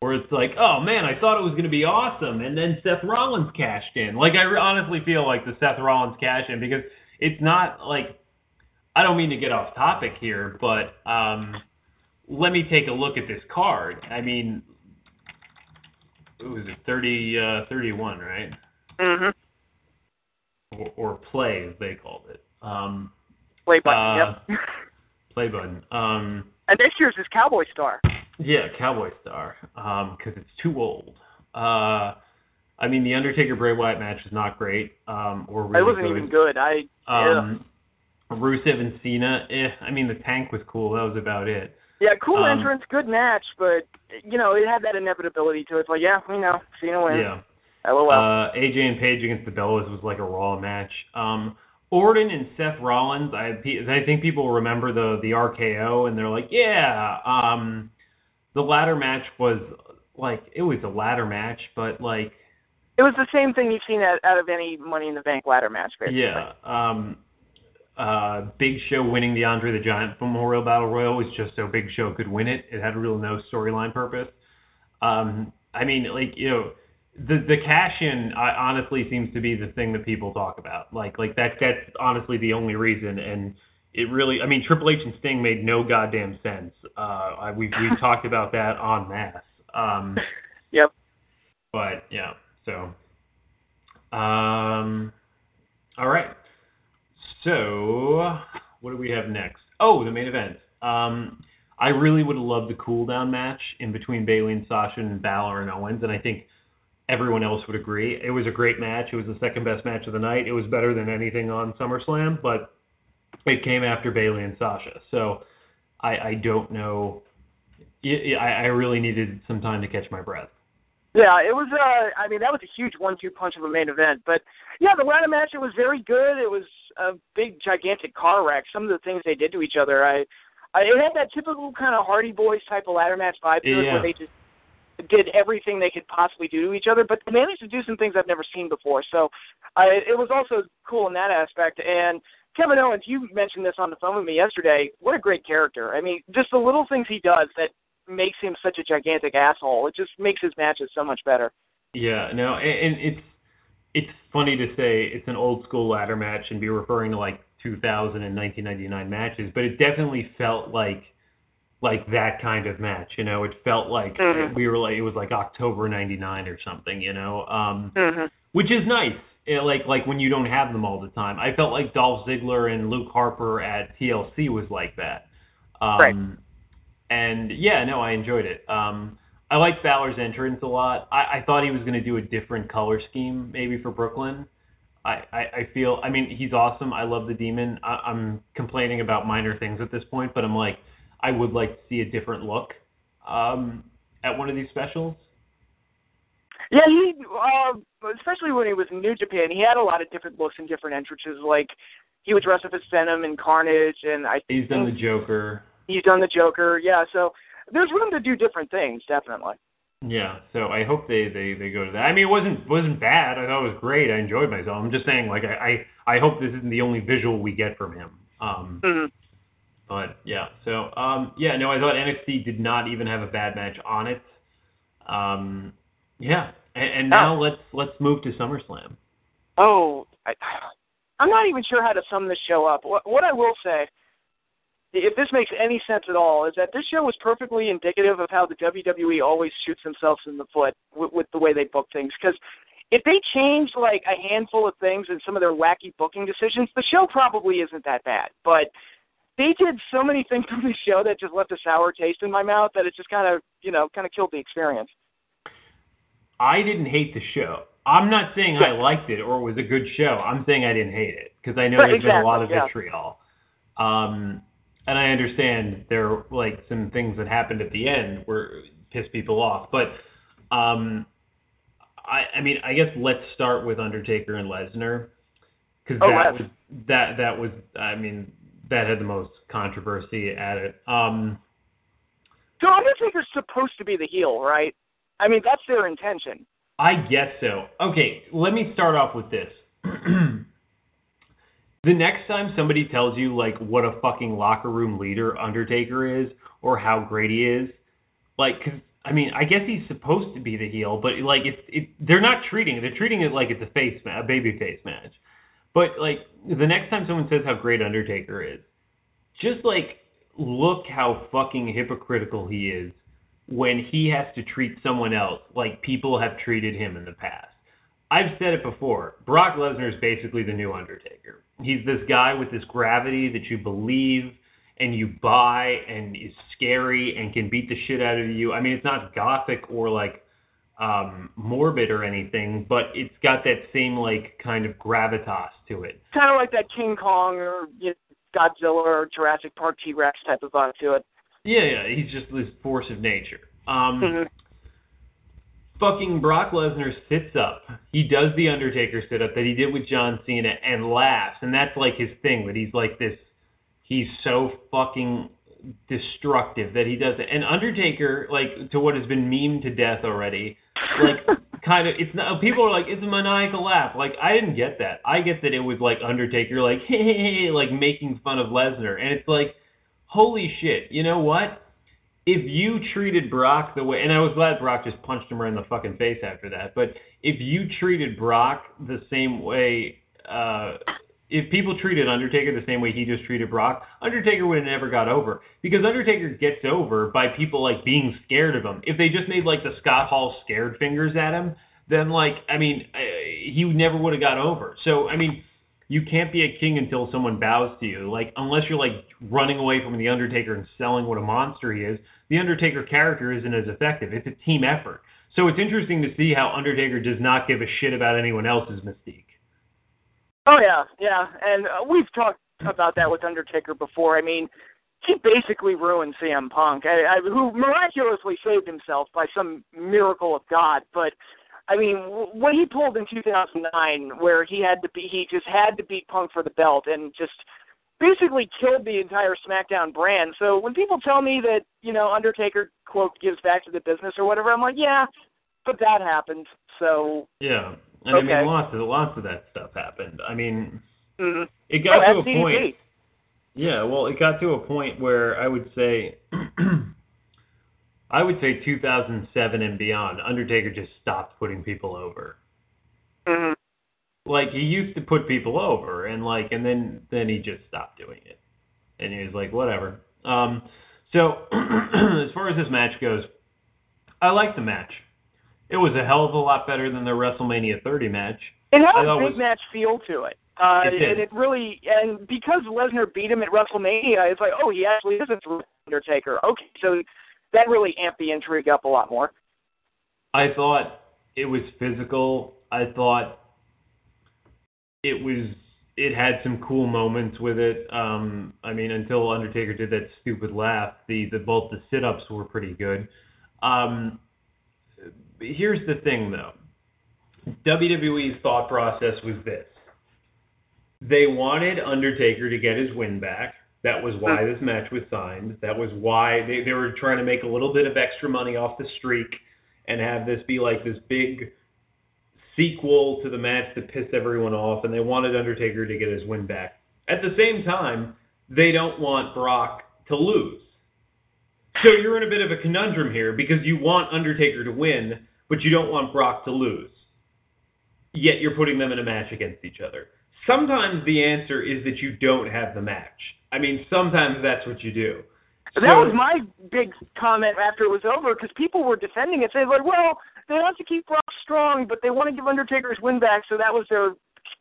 Where it's like, oh man, I thought it was going to be awesome, and then Seth Rollins cashed in. Like I honestly feel like the Seth Rollins cash in because it's not like I don't mean to get off topic here, but um, let me take a look at this card. I mean, it was it 30, uh, 31, right? Mhm. Or, or play as they called it. Um, Play button. Uh, yep. play button. Um, and next year's is Cowboy Star. Yeah, Cowboy Star. Um, because it's too old. Uh, I mean, the Undertaker Bray Wyatt match was not great. Um, or really it wasn't good. even good. I. Um, Rusev and Cena. Eh, I mean, the tank was cool. That was about it. Yeah, cool Um, entrance, good match, but you know it had that inevitability to it. It's like, yeah, we know, Cena wins. Yeah. LOL. Uh, AJ and Paige against the Bellas was like a Raw match. Um, Orton and Seth Rollins. I I think people remember the the RKO and they're like, yeah. Um, the ladder match was like it was a ladder match, but like it was the same thing you've seen out, out of any Money in the Bank ladder match, basically. yeah. Um, uh, Big Show winning the Andre the Giant Memorial Battle Royal was just so Big Show could win it. It had real no storyline purpose. Um, I mean, like you know, the the cash in uh, honestly seems to be the thing that people talk about. Like like that that's honestly the only reason. And it really, I mean, Triple H and Sting made no goddamn sense. Uh, I, we we talked about that on mass. Um, Yep. but yeah, so um, all right. So what do we have next? Oh, the main event. Um, I really would have loved the cool down match in between Bayley and Sasha and Balor and Owens, and I think everyone else would agree. It was a great match. It was the second best match of the night. It was better than anything on SummerSlam, but it came after Bayley and Sasha. So I, I don't know. I, I really needed some time to catch my breath. Yeah, it was. Uh, I mean, that was a huge one-two punch of a main event. But yeah, the ladder match it was very good. It was a big, gigantic car wreck. Some of the things they did to each other, I, I it had that typical kind of Hardy Boys type of ladder match vibe to it, Yeah. where they just did everything they could possibly do to each other, but they managed to do some things I've never seen before. So I, it was also cool in that aspect. And Kevin Owens, you mentioned this on the phone with me yesterday. What a great character! I mean, just the little things he does that makes him such a gigantic asshole. It just makes his matches so much better. Yeah, no, and, and it's it's funny to say it's an old school ladder match and be referring to like 2000 and 1999 matches, but it definitely felt like like that kind of match. You know, it felt like Mhm. we were like it was like October '99 or something. You know, um, hmm which is nice. eh, Like like when you don't have them all the time. I felt like Dolph Ziggler and Luke Harper at TLC was like that. Um, Right. And yeah, no, I enjoyed it. Um, I liked Balor's entrance a lot. I, I thought he was going to do a different color scheme maybe for Brooklyn. I, I, I feel, I mean, he's awesome. I love the demon. I, I'm complaining about minor things at this point, but I'm like, I would like to see a different look um, at one of these specials. Yeah, he, uh, especially when he was in New Japan, he had a lot of different looks and different entrances. Like he would dress up as Venom and Carnage, and I He's done the Joker. he's done the Joker. Yeah, so there's room to do different things, definitely. Yeah, so I hope they, they, they go to that. I mean, it wasn't wasn't bad. I thought it was great. I enjoyed myself. I'm just saying, like, I I, I hope this isn't the only visual we get from him. Um, hmm but yeah, so um, yeah, no, I thought NXT did not even have a bad match on it. Um, yeah, and, and now let's let's move to SummerSlam. Oh, I, I'm not even sure how to sum this show up. What, what I will say, if this makes any sense at all, is that this show was perfectly indicative of how the WWE always shoots themselves in the foot with, with the way they book things. Because if they changed like a handful of things in some of their wacky booking decisions, the show probably isn't that bad. But they did so many things on the show that just left a sour taste in my mouth that it just kind of, you know, kind of killed the experience. I didn't hate the show. I'm not saying I liked it or it was a good show. I'm saying I didn't hate it because I know there's been a lot of yeah. vitriol. Um, and I understand there are like some things that happened at the end where pissed people off. But um, I, I mean, I guess let's start with Undertaker and Lesnar because Oh, that Les. was that that was I mean that had the most controversy at it. Um, So Undertaker's supposed to be the heel, right? I mean, that's their intention. I guess so. Okay, let me start off with this. the next time somebody tells you like what a fucking locker room leader Undertaker is or how great he is, like 'cause I mean, I guess he's supposed to be the heel, but like it's it, they're not treating it. They're treating it like it's a face ma- a baby face match. But like the next time someone says how great Undertaker is, just like look how fucking hypocritical he is when he has to treat someone else like people have treated him in the past. I've said it before. Brock Lesnar is basically the new Undertaker. He's this guy with this gravity that you believe and you buy and is scary and can beat the shit out of you. I mean, it's not gothic or like um morbid or anything, but it's got that same like kind of gravitas to it. Kind of like that King Kong or you know, Godzilla or Jurassic Park T Rex type of vibe to it. Yeah, yeah, he's just this force of nature. Um, Mhm. fucking Brock Lesnar sits up. He does the Undertaker sit up that he did with John Cena and laughs, and that's like his thing. That he's like this. He's so fucking destructive that he does it. And Undertaker, like to what has been memed to death already, like kind of it's not people are like it's a maniacal laugh. Like I didn't get that. I get that it was like Undertaker like hey, hey, hey like making fun of Lesnar, and it's like holy shit. You know what? if you treated Brock the way, and I was glad Brock just punched him right in the fucking face after that, but if you treated Brock the same way, uh, if people treated Undertaker the same way he just treated Brock, Undertaker would have never got over. Because Undertaker gets over by people like being scared of him. If they just made like the Scott Hall scared fingers at him, then like, I mean, uh, he never would have got over. So, I mean, you can't be a king until someone bows to you. Like unless you're like running away from the Undertaker and selling what a monster he is, the Undertaker character isn't as effective. It's a team effort. So it's interesting to see how Undertaker does not give a shit about anyone else's mystique. Oh yeah, yeah, and uh, we've talked about that with Undertaker before. I mean, he basically ruined CM Punk, I, I, who miraculously saved himself by some miracle of God. But I mean, what he pulled in 2009, where he had to be, he just had to beat Punk for the belt, and just basically killed the entire SmackDown brand. So when people tell me that you know Undertaker quote gives back to the business or whatever, I'm like, yeah, but that happened. So Yeah. And I mean lots of lots of that stuff happened. I mean mm, it got oh, to a point Yeah, well, it got to a point where I would say, I would say 2007 and beyond, Undertaker just stopped putting people over. Mhm. Like he used to put people over, and like, and then then he just stopped doing it, and he was like, whatever. Um, so as far as this match goes, I like the match. It was a hell of a lot better than the WrestleMania 30 match. It had a big was- match feel to it. Uh, It did. and it really, and because Lesnar beat him at WrestleMania, it's like, oh, he actually is a Undertaker. Okay, so that really amped the intrigue up a lot more. I thought it was physical. I thought it was it had some cool moments with it. Um, I mean, until Undertaker did that stupid laugh, the, the both the sit ups were pretty good. Um, here's the thing, though. WWE's thought process was this: they wanted Undertaker to get his win back. That was why hmm. this match was signed. That was why they, they were trying to make a little bit of extra money off the streak and have this be like this big sequel to the match that pissed everyone off, and they wanted Undertaker to get his win back. At the same time, they don't want Brock to lose. So you're in a bit of a conundrum here because you want Undertaker to win, but you don't want Brock to lose. Yet you're putting them in a match against each other. sometimes the answer is that you don't have the match. I mean, sometimes that's what you do. That was my big comment after it was over because people were defending it, saying like, "Well, they want to keep Brock strong, but they want to give Undertaker his win back, so that was their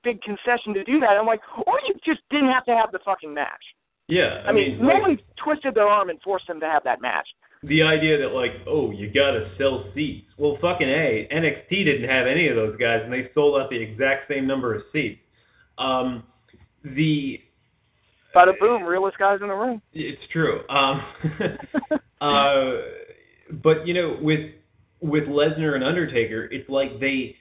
big concession to do that." I'm like, or you just didn't have to have the fucking match. Yeah, I, I, mean, no like, one twisted their arm and forced them to have that match. The idea that like, oh, you gotta sell seats. Well, fucking a, NXT didn't have any of those guys, and they sold out the exact same number of seats. Um, the Bada boom, realest guys in the room. It's true. Um, uh, but you know, with with Lesnar and Undertaker, it's like they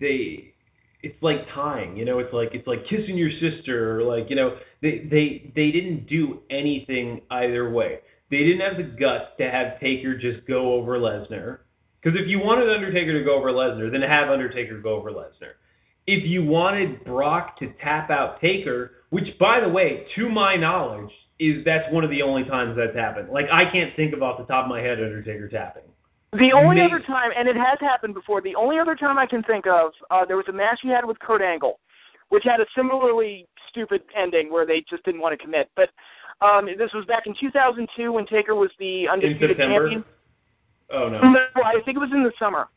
they it's like tying. You know, it's like it's like kissing your sister, or like you know, they they they didn't do anything either way. They didn't have the guts to have Taker just go over Lesnar. Because if you wanted Undertaker to go over Lesnar, then have Undertaker go over Lesnar. If you wanted Brock to tap out Taker, which by the way, to my knowledge, is that's one of the only times that's happened. Like I can't think of off the top of my head Undertaker tapping. The only Maybe- other time, and it has happened before, the only other time I can think of, uh, there was a match he had with Kurt Angle, which had a similarly stupid ending where they just didn't want to commit. But um, this was back in 2002 when Taker was the undisputed champion. Oh no. No, I think it was in the summer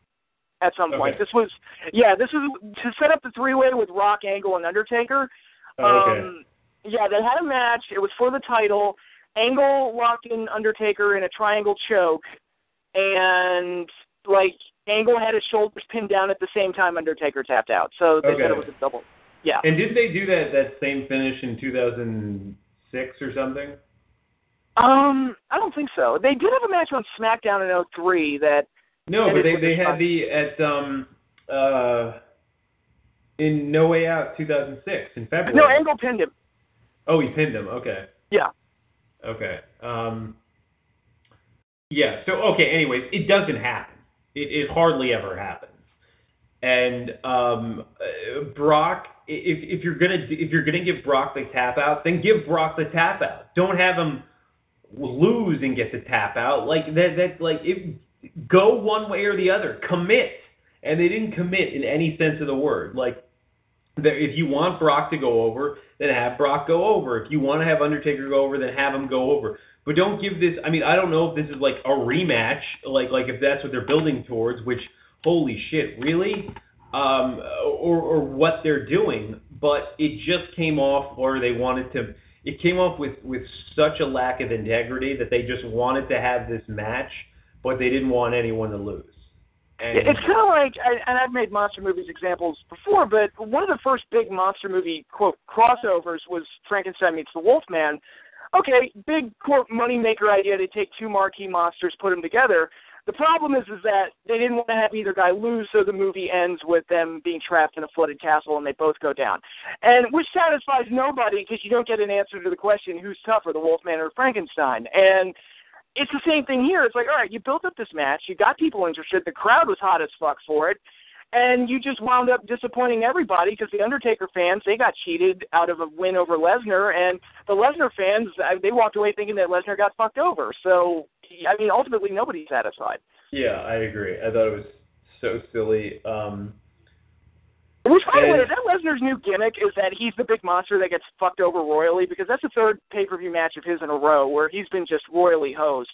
at some point. Okay. This was, yeah, this was to set up the three-way with Rock, Angle, and Undertaker. Oh, okay. Um, yeah, they had a match. It was for the title. Angle locked in Undertaker in a triangle choke, and like Angle had his shoulders pinned down at the same time Undertaker tapped out. So they said it was a double. Yeah. And did they do that that same finish in 2006 or something? Um, I don't think so. They did have a match on SmackDown in 03 that No, but they they had the at um uh in No Way Out 2006 in February. no Angle pinned him. Oh, he pinned him. Okay. Yeah. Okay. Um. Yeah. So okay. Anyways, it doesn't happen. It, it hardly ever happens. And um, uh, Brock, if if you're gonna if you're gonna give Brock the tap out, then give Brock the tap out. Don't have him lose and get the tap out. Like that. That like if go one way or the other. Commit. And they didn't commit in any sense of the word. Like if you want Brock to go over, then have Brock go over. If you want to have Undertaker go over, then have him go over. But don't give this. I mean, I don't know if this is like a rematch, like like if that's what they're building towards. Which, holy shit, really? Um, or or what they're doing. But it just came off, or they wanted to. It came off with with such a lack of integrity that they just wanted to have this match, but they didn't want anyone to lose. And It's kind of like, and I've made monster movies examples before, but one of the first big monster movie quote crossovers was Frankenstein meets the Wolfman. Okay, big quote moneymaker idea to take two marquee monsters, put them together. The problem is, is that they didn't want to have either guy lose, so the movie ends with them being trapped in a flooded castle and they both go down, and which satisfies nobody because you don't get an answer to the question who's tougher, the Wolfman or Frankenstein, and it's the same thing here. It's like, all right, you built up this match, you got people interested, the crowd was hot as fuck for it, and you just wound up disappointing everybody because the Undertaker fans they got cheated out of a win over Lesnar, and the Lesnar fans they walked away thinking that Lesnar got fucked over. So, I mean, ultimately nobody's satisfied. Yeah, I agree. I thought it was so silly. Um, Which, by the way, is that Lesnar's new gimmick is that he's the big monster that gets fucked over royally? Because that's the third pay per view match of his in a row where he's been just royally hosed.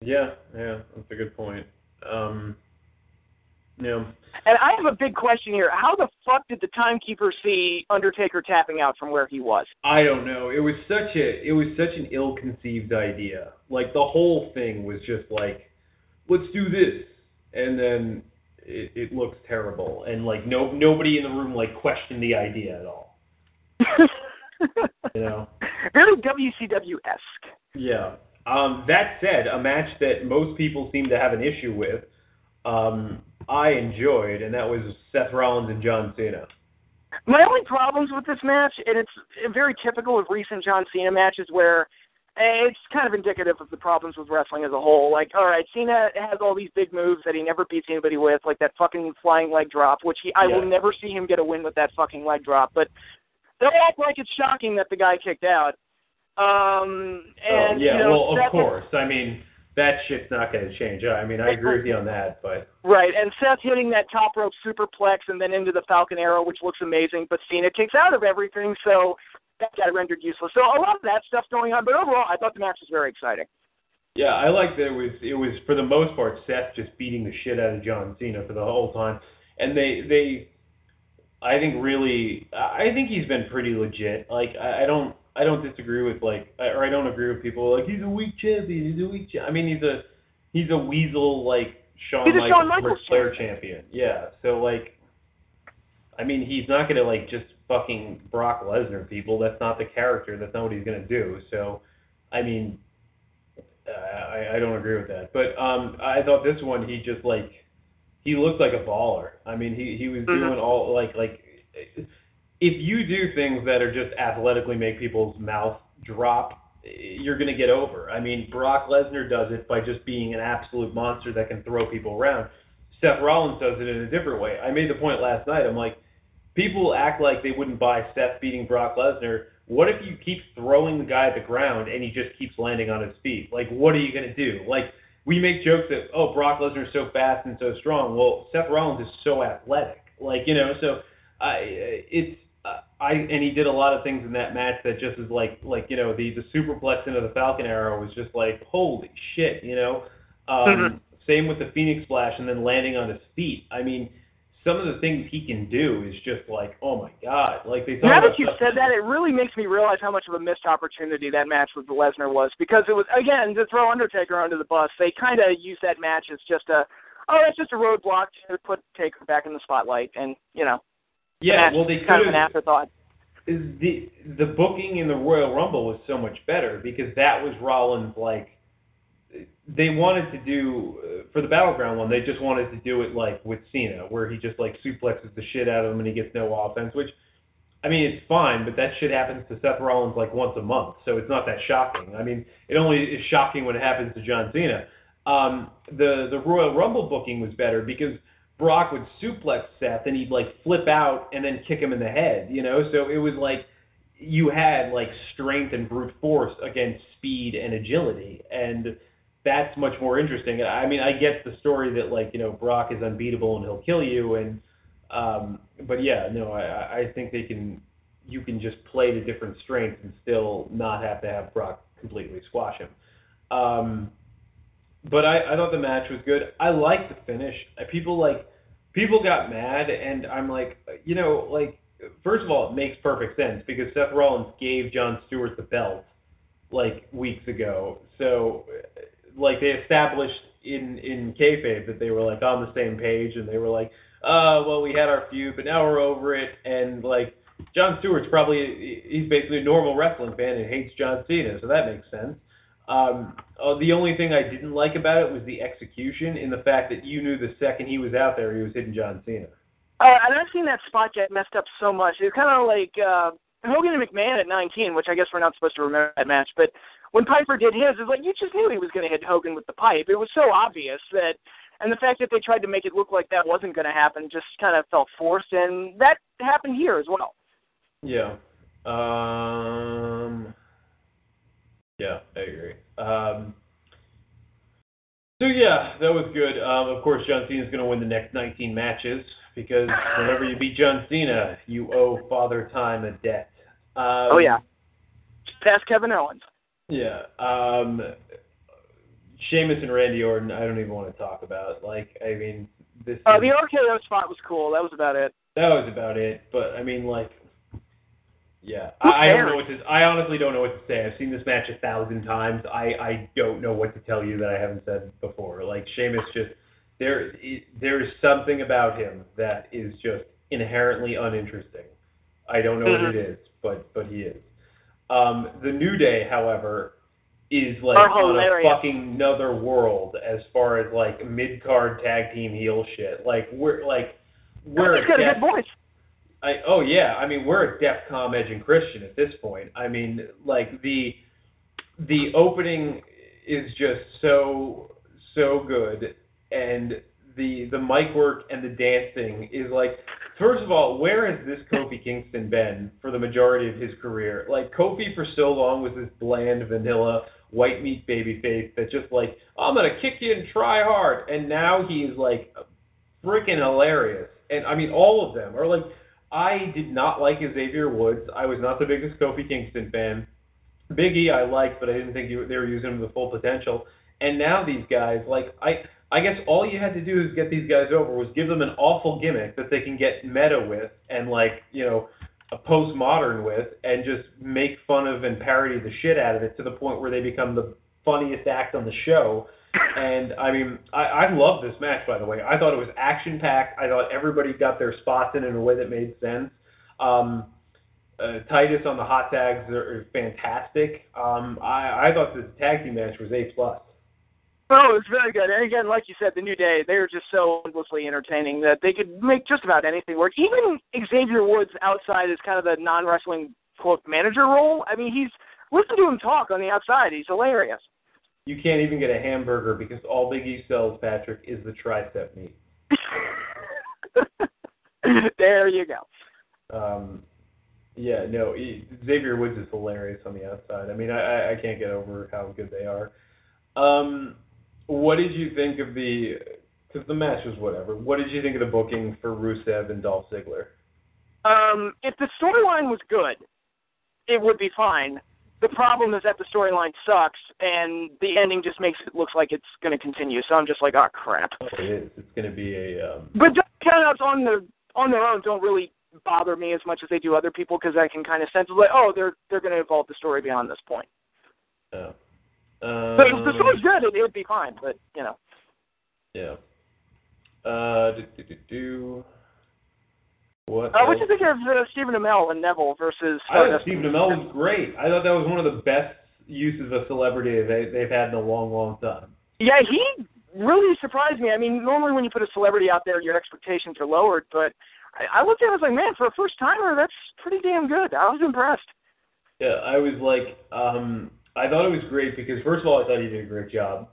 yeah, yeah, that's a good point. Um, yeah, And I have a big question here. How the fuck did the timekeeper see Undertaker tapping out from where he was? I don't know. It was such a it was such an ill-conceived idea. Like the whole thing was just like, let's do this, and then it, it looks terrible, and like no nobody in the room like questioned the idea at all. You know. Very WCW esque. Yeah. Um, that said, a match that most people seem to have an issue with, um, I enjoyed, and that was Seth Rollins and John Cena. My only problems with this match, and it's very typical of recent John Cena matches where eh, it's kind of indicative of the problems with wrestling as a whole. Like, all right, Cena has all these big moves that he never beats anybody with, like that fucking flying leg drop, which he I will never see him get a win with that fucking leg drop. But they act like it's shocking that the guy kicked out. Um, and oh, yeah, you know, well, of course. I mean, that shit's not going to change. I mean, I agree with you on that, but Right, and Seth hitting that top rope superplex and then into the Falcon Arrow, which looks amazing, but Cena takes out of everything, so that got rendered useless. So a lot of that stuff going on, but overall, I thought the match was very exciting. yeah, I like that it was it was for the most part Seth just beating the shit out of John Cena for the whole time, and they they, I think really, I think he's been pretty legit. Like I, I don't I don't disagree with like or I don't agree with people like he's a weak champion, he's a weak. Cha-. I mean he's a he's a weasel like Shawn He's a Michaels, Shawn Michaels Flair champion. Yeah, so like, I mean he's not gonna like just fucking Brock Lesnar people. That's not the character. That's not what he's gonna do. So, I mean, uh, I I don't agree with that. But um, I thought this one he just like he looked like a baller. I mean he he was Mhm. doing all like like if you do things that are just athletically make people's mouth drop, you're going to get over. I mean, Brock Lesnar does it by just being an absolute monster that can throw people around. Seth Rollins does it in a different way. I made the point last night. I'm like, people act like they wouldn't buy Seth beating Brock Lesnar. What if you keep throwing the guy at the ground and he just keeps landing on his feet? Like, what are you going to do? Like, we make jokes that, oh, Brock Lesnar's so fast and so strong. Well, Seth Rollins is so athletic. Like, you know, so I, it's, I, and he did a lot of things in that match that just is like, like, you know, the, the superplex into the Falcon Arrow was just like, holy shit, you know? Um, Mhm. Same with the Phoenix Splash and then landing on his feet. I mean, some of the things he can do is just like, oh my god! Like they Now that you said that, it really makes me realize how much of a missed opportunity that match with Lesnar was because it was again to throw Undertaker under the bus. They kind of used that match as just a oh, that's just a roadblock to put Taker back in the spotlight, and you know, yeah, well they is kind of could an afterthought. is the the booking in the Royal Rumble was so much better because that was Rollins like they wanted to do uh, for the battleground one they just wanted to do it like with Cena where he just like suplexes the shit out of him and he gets no offense which I mean it's fine but that shit happens to Seth Rollins like once a month so it's not that shocking I mean it only is shocking when it happens to John Cena um the the Royal Rumble booking was better because Brock would suplex Seth and he'd like flip out and then kick him in the head, you know? So it was like you had like strength and brute force against speed and agility and that's much more interesting. I mean, I get the story that like, you know, Brock is unbeatable and he'll kill you and um but yeah, no, I I think they can you can just play the different strengths and still not have to have Brock completely squash him. Um but I, I thought the match was good. I liked the finish. People like people got mad, and I'm like, you know, like first of all, it makes perfect sense because Seth Rollins gave Jon Stewart the belt like weeks ago. So, like they established in in kayfabe that they were like on the same page, and they were like, uh, well, we had our feud, but now we're over it, and like. Jon Stewart's probably he's basically a normal wrestling fan and hates John Cena, so that makes sense. Um, uh, the only thing I didn't like about it was the execution in the fact that you knew the second he was out there, he was hitting John Cena. Uh, and I've seen that spot get messed up so much. It's kind of like uh, Hogan and McMahon at 19, which I guess we're not supposed to remember that match. But when Piper did his, it's like you just knew he was going to hit Hogan with the pipe. It was so obvious that, and the fact that they tried to make it look like that wasn't going to happen just kind of felt forced, and that happened here as well. Yeah. Um. Yeah, I agree. Um. So yeah, that was good. Um, of course, John Cena's going to win the next 19 matches because whenever you beat John Cena, you owe Father Time a debt. Um, oh yeah, past Kevin Owens. Yeah. Um, Sheamus and Randy Orton, I don't even want to talk about. Like, I mean, this. Uh, is- the RKO spot was cool. That was about it. that was about it. But I mean, like, yeah, Who I, I don't know what to. I honestly don't know what to say. I've seen this match a thousand times. I I don't know what to tell you that I haven't said before. Like Sheamus just there there is something about him that is just inherently uninteresting. I don't know what Mhm. it is, but but he is. Um, the New Day, however, is like on a fucking another world as far as like mid card tag team heel shit. Like we're like we're He's got a good voice. I oh yeah, I mean we're at DEFCON Edge and Christian at this point. I mean like the the opening is just so so good and the the mic work and the dancing is like first of all, where has this Kofi Kingston been for the majority of his career? Like Kofi for so long was this bland vanilla white meat baby face that just like I'm gonna kick you and try hard, and now he's like freaking hilarious. And I mean, all of them are like. I did not like Xavier Woods. I was not the biggest Kofi Kingston fan. Biggie I liked, but I didn't think they were using him to full potential. And now these guys, like I, I guess all you had to do is get these guys over was give them an awful gimmick that they can get meta with and like you know a postmodern with, and just make fun of and parody the shit out of it to the point where they become the funniest act on the show. And I mean, I, I love this match by the way. I thought it was action packed. I thought everybody got their spots in in a way that made sense. Um, uh, Titus on the hot tags are, are fantastic. Um, I, I thought the tag team match was a plus. Oh, it was very good. And again, like you said, the New Day, they were just so endlessly entertaining that they could make just about anything work. Even Xavier Woods outside is kind of the non wrestling quote manager role. I mean, he's listen to him talk on the outside. He's hilarious. You can't even get a hamburger because all Big E sells, Patrick, is the tricep meat. there you go. Um, yeah, no, he, Xavier Woods is hilarious on the outside. I mean, I, I can't get over how good they are. Um, what did you think of the? Because the match was whatever. What did you think of the booking for Rusev and Dolph Ziggler? Um, if the storyline was good, it would be fine. The problem is that the storyline sucks, and the ending just makes it look like it's going to continue. So I'm just like, oh crap. Oh, it is. It's going to be a. Um... But countouts on the on their own don't really bother me as much as they do other people because I can kind of sense like, oh, they're they're going to evolve the story beyond this point. Yeah. Um, but if the story's good, it, it would be fine. But you know. Yeah. Uh, do, do, do, do. What? Uh, what do you think of uh, Stephen Amell and Neville versus? I thought Stephen Amell was great. I thought that was one of the best uses of celebrity they, they've had in a long, long time. Yeah, he really surprised me. I mean, normally when you put a celebrity out there, your expectations are lowered. But I, I looked at it, I was like, man, for a first timer, that's pretty damn good. I was impressed. Yeah, I was like, um, I thought it was great because first of all, I thought he did a great job,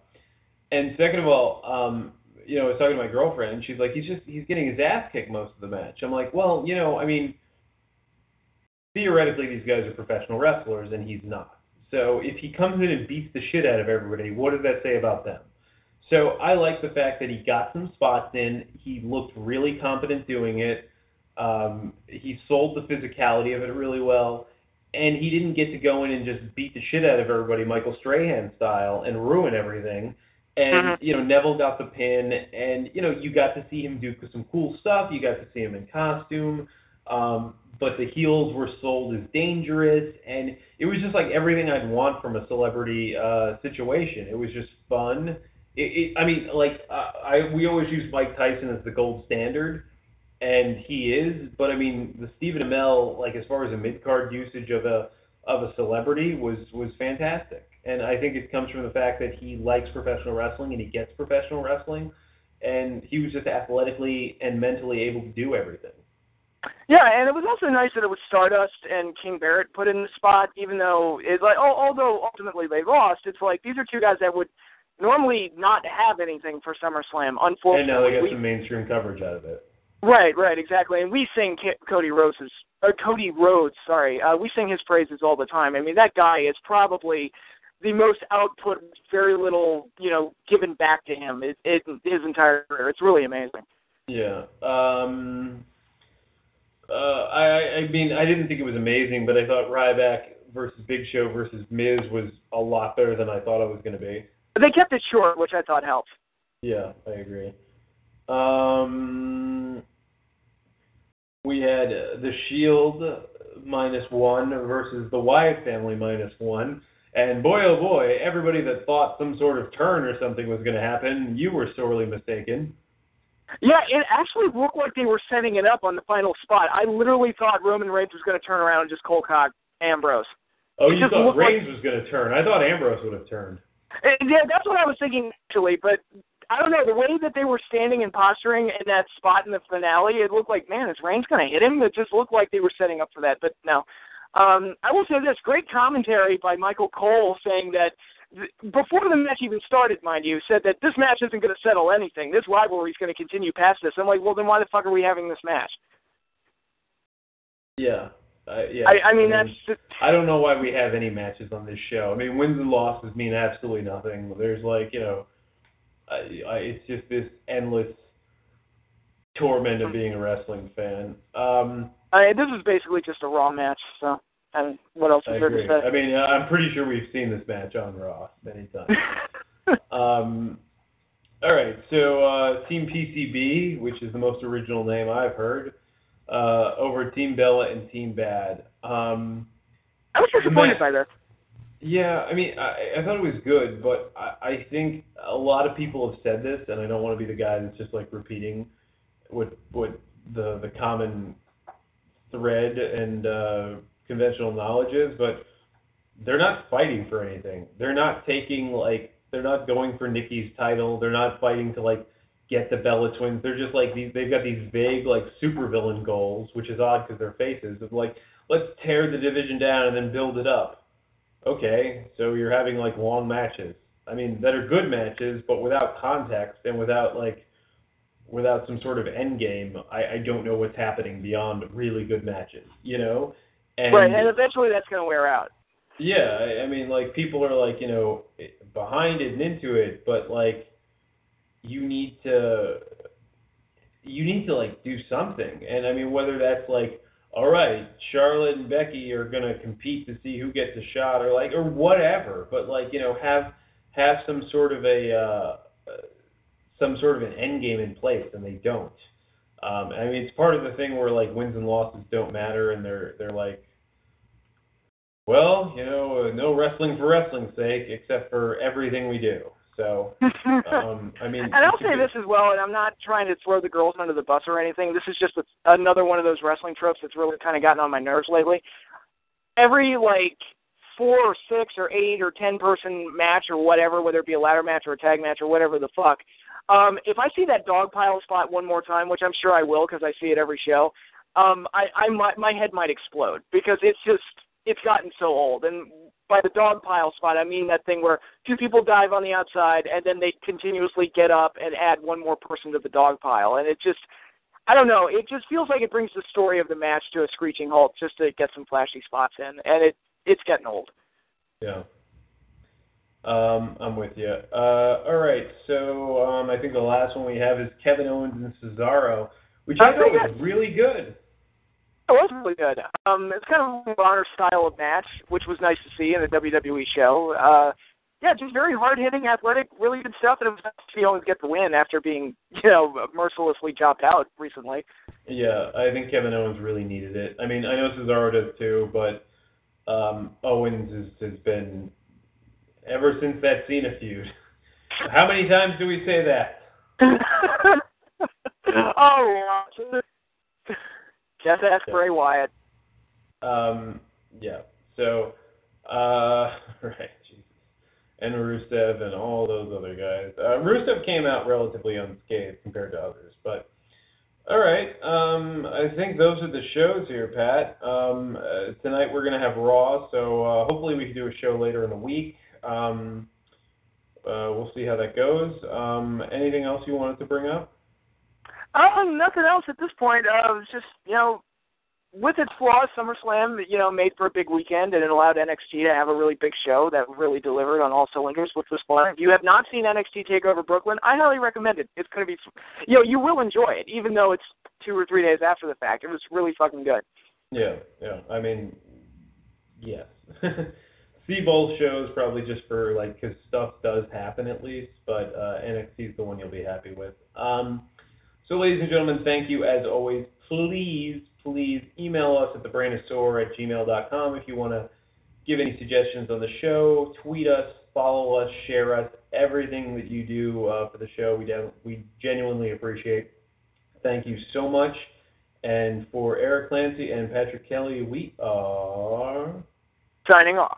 and second of all, um, you know, I was talking to my girlfriend, and she's like, he's just he's getting his ass kicked most of the match. I'm like, well, you know, I mean, theoretically, these guys are professional wrestlers, and he's not. So if he comes in and beats the shit out of everybody, what does that say about them? So I like the fact that he got some spots in. He looked really competent doing it. Um, he sold the physicality of it really well and he didn't get to go in and just beat the shit out of everybody Michael Strahan style and ruin everything. And Mm-hmm. you know Neville got the pin, and you know you got to see him do some cool stuff. You got to see him in costume, um, but the heels were sold as dangerous, and it was just like everything I'd want from a celebrity uh, situation. It was just fun. It, it, I mean, like uh, I we always use Mike Tyson as the gold standard, and he is. But I mean, the Stephen Amell, like as far as a mid card usage of a of a celebrity, was was fantastic. And I think it comes from the fact that he likes professional wrestling and he gets professional wrestling, and he was just athletically and mentally able to do everything. Yeah, and it was also nice that it was Stardust and King Barrett put in the spot, even though it like oh, although ultimately they lost. It's like these are two guys that would normally not have anything for SummerSlam. Unfortunately, And now they got we- some mainstream coverage out of it. Right, right, exactly. And we sing K- Cody Rhodes's or Cody Rhodes, sorry. Uh, we sing his praises all the time. I mean, that guy is probably the most output, very little, you know, given back to him it, it, his entire career. It's really amazing. Yeah. Um, uh, I, I mean, I didn't think it was amazing, but I thought Ryback versus Big Show versus Miz was a lot better than I thought it was going to be. They kept it short, which I thought helped. Yeah, I agree. Um, we had uh, the Shield minus one versus the Wyatt family minus one. And boy, oh boy, everybody that thought some sort of turn or something was going to happen, you were sorely mistaken. Yeah, it actually looked like they were setting it up on the final spot. I literally thought Roman Reigns was going to turn around and just cold cock Ambrose. Oh, It you thought looked like- Reigns was going to turn. I thought Ambrose would have turned. And yeah, that's what I was thinking actually, but I don't know the way that they were standing and posturing in that spot in the finale. It looked like, man, is Reigns going to hit him? It just looked like they were setting up for that, but no. Um, I will say this: great commentary by Michael Cole saying that th- before the match even started, mind you, said that this match isn't going to settle anything. This rivalry is going to continue past this. I'm like, well, then why the fuck are we having this match? Yeah. Uh, yeah. I, I mean, that's just, I don't know why we have any matches on this show. I mean, wins and losses mean absolutely nothing. There's like, you know, I, I, it's just this endless torment of being a wrestling fan. Um, I this is basically just a Raw match. So, I mean, what else is there to say? I mean, uh, I'm pretty sure we've seen this match on Raw many times. um, all right, so uh, Team PCB, which is the most original name I've heard, uh, over Team Bella and Team Bad. Um, I was disappointed by this. yeah, I mean, I, I thought it was good, but I, I think a lot of people have said this, and I don't want to be the guy that's just like repeating what what the the common thread and uh, conventional knowledge is, but they're not fighting for anything. They're not taking like they're not going for Nikki's title. They're not fighting to like get the Bella twins. They're just like these. They've got these vague like supervillain goals, which is odd because they're faces. Of like let's tear the division down and then build it up. Okay, so you're having like long matches. I mean, that are good matches, but without context and without like without some sort of end game. I, I don't know what's happening beyond really good matches. You know, and right, and eventually that's going to wear out. yeah, I, I mean, like people are like you know behind it and into it, but like you need to you need to like do something, and I mean whether that's like all right, Charlotte and Becky are gonna compete to see who gets a shot, or like or whatever, but like you know have have some sort of a uh, uh, some sort of an end game in place, and they don't. Um, I mean, it's part of the thing where like wins and losses don't matter, and they're they're like well, you know, uh, no wrestling for wrestling's sake, except for everything we do. So, um, I mean, and I'll say good- this as well, and I'm not trying to throw the girls under the bus or anything. This is just a, another one of those wrestling tropes that's really kind of gotten on my nerves lately. Every like four or six or eight or ten person match or whatever, whether it be a ladder match or a tag match or whatever the fuck. Um, if I see that dog pile spot one more time, which I'm sure I will because I see it every show, um, I, I might, my head might explode because it's just it's gotten so old. And by the dog pile spot, I mean that thing where two people dive on the outside and then they continuously get up and add one more person to the dog pile, and it just I don't know. It just feels like it brings the story of the match to a screeching halt just to get some flashy spots in, and it it's getting old. Yeah. Um, I'm with you. Uh, all right, so um, I think the last one we have is Kevin Owens and Cesaro, which I thought was really good. It was really good. Um, it's kind of a honor style of match, which was nice to see in a WWE show. Uh, yeah, just very hard hitting, athletic, really good stuff, and it was nice to see Owens get the win after being, you know, mercilessly chopped out recently. Yeah, I think Kevin Owens really needed it. I mean, I know Cesaro does too, but um, Owens has, has been ever since that Cena feud. How many times do we say that? oh, just ask Bray Wyatt. Um, yeah. So, uh, right, Jesus, and Rusev and all those other guys. Uh, Rusev came out relatively unscathed compared to others, but all right. Um, I think those are the shows here, Pat. Um, uh, tonight we're gonna have Raw, so uh, hopefully we can do a show later in the week. Um, uh, we'll see how that goes. Um, anything else you wanted to bring up? Um, nothing else at this point. Uh, it just you know, with its flaws, SummerSlam you know made for a big weekend and it allowed NXT to have a really big show that really delivered on all cylinders, which was fun. If you have not seen NXT Takeover Brooklyn, I highly recommend it. It's going to be, you know, you will enjoy it, even though it's two or three days after the fact. It was really fucking good. Yeah, yeah. I mean, yes. See both shows probably just for like because stuff does happen at least, but uh, NXT is the one you'll be happy with. Um, so, ladies and gentlemen, thank you as always. Please, please email us at thebrainosaur at gmail.com if you want to give any suggestions on the show. Tweet us, follow us, share us. Everything that you do uh, for the show, we de- we genuinely appreciate. Thank you so much. And for Eric Clancy and Patrick Kelly, we are. Signing off.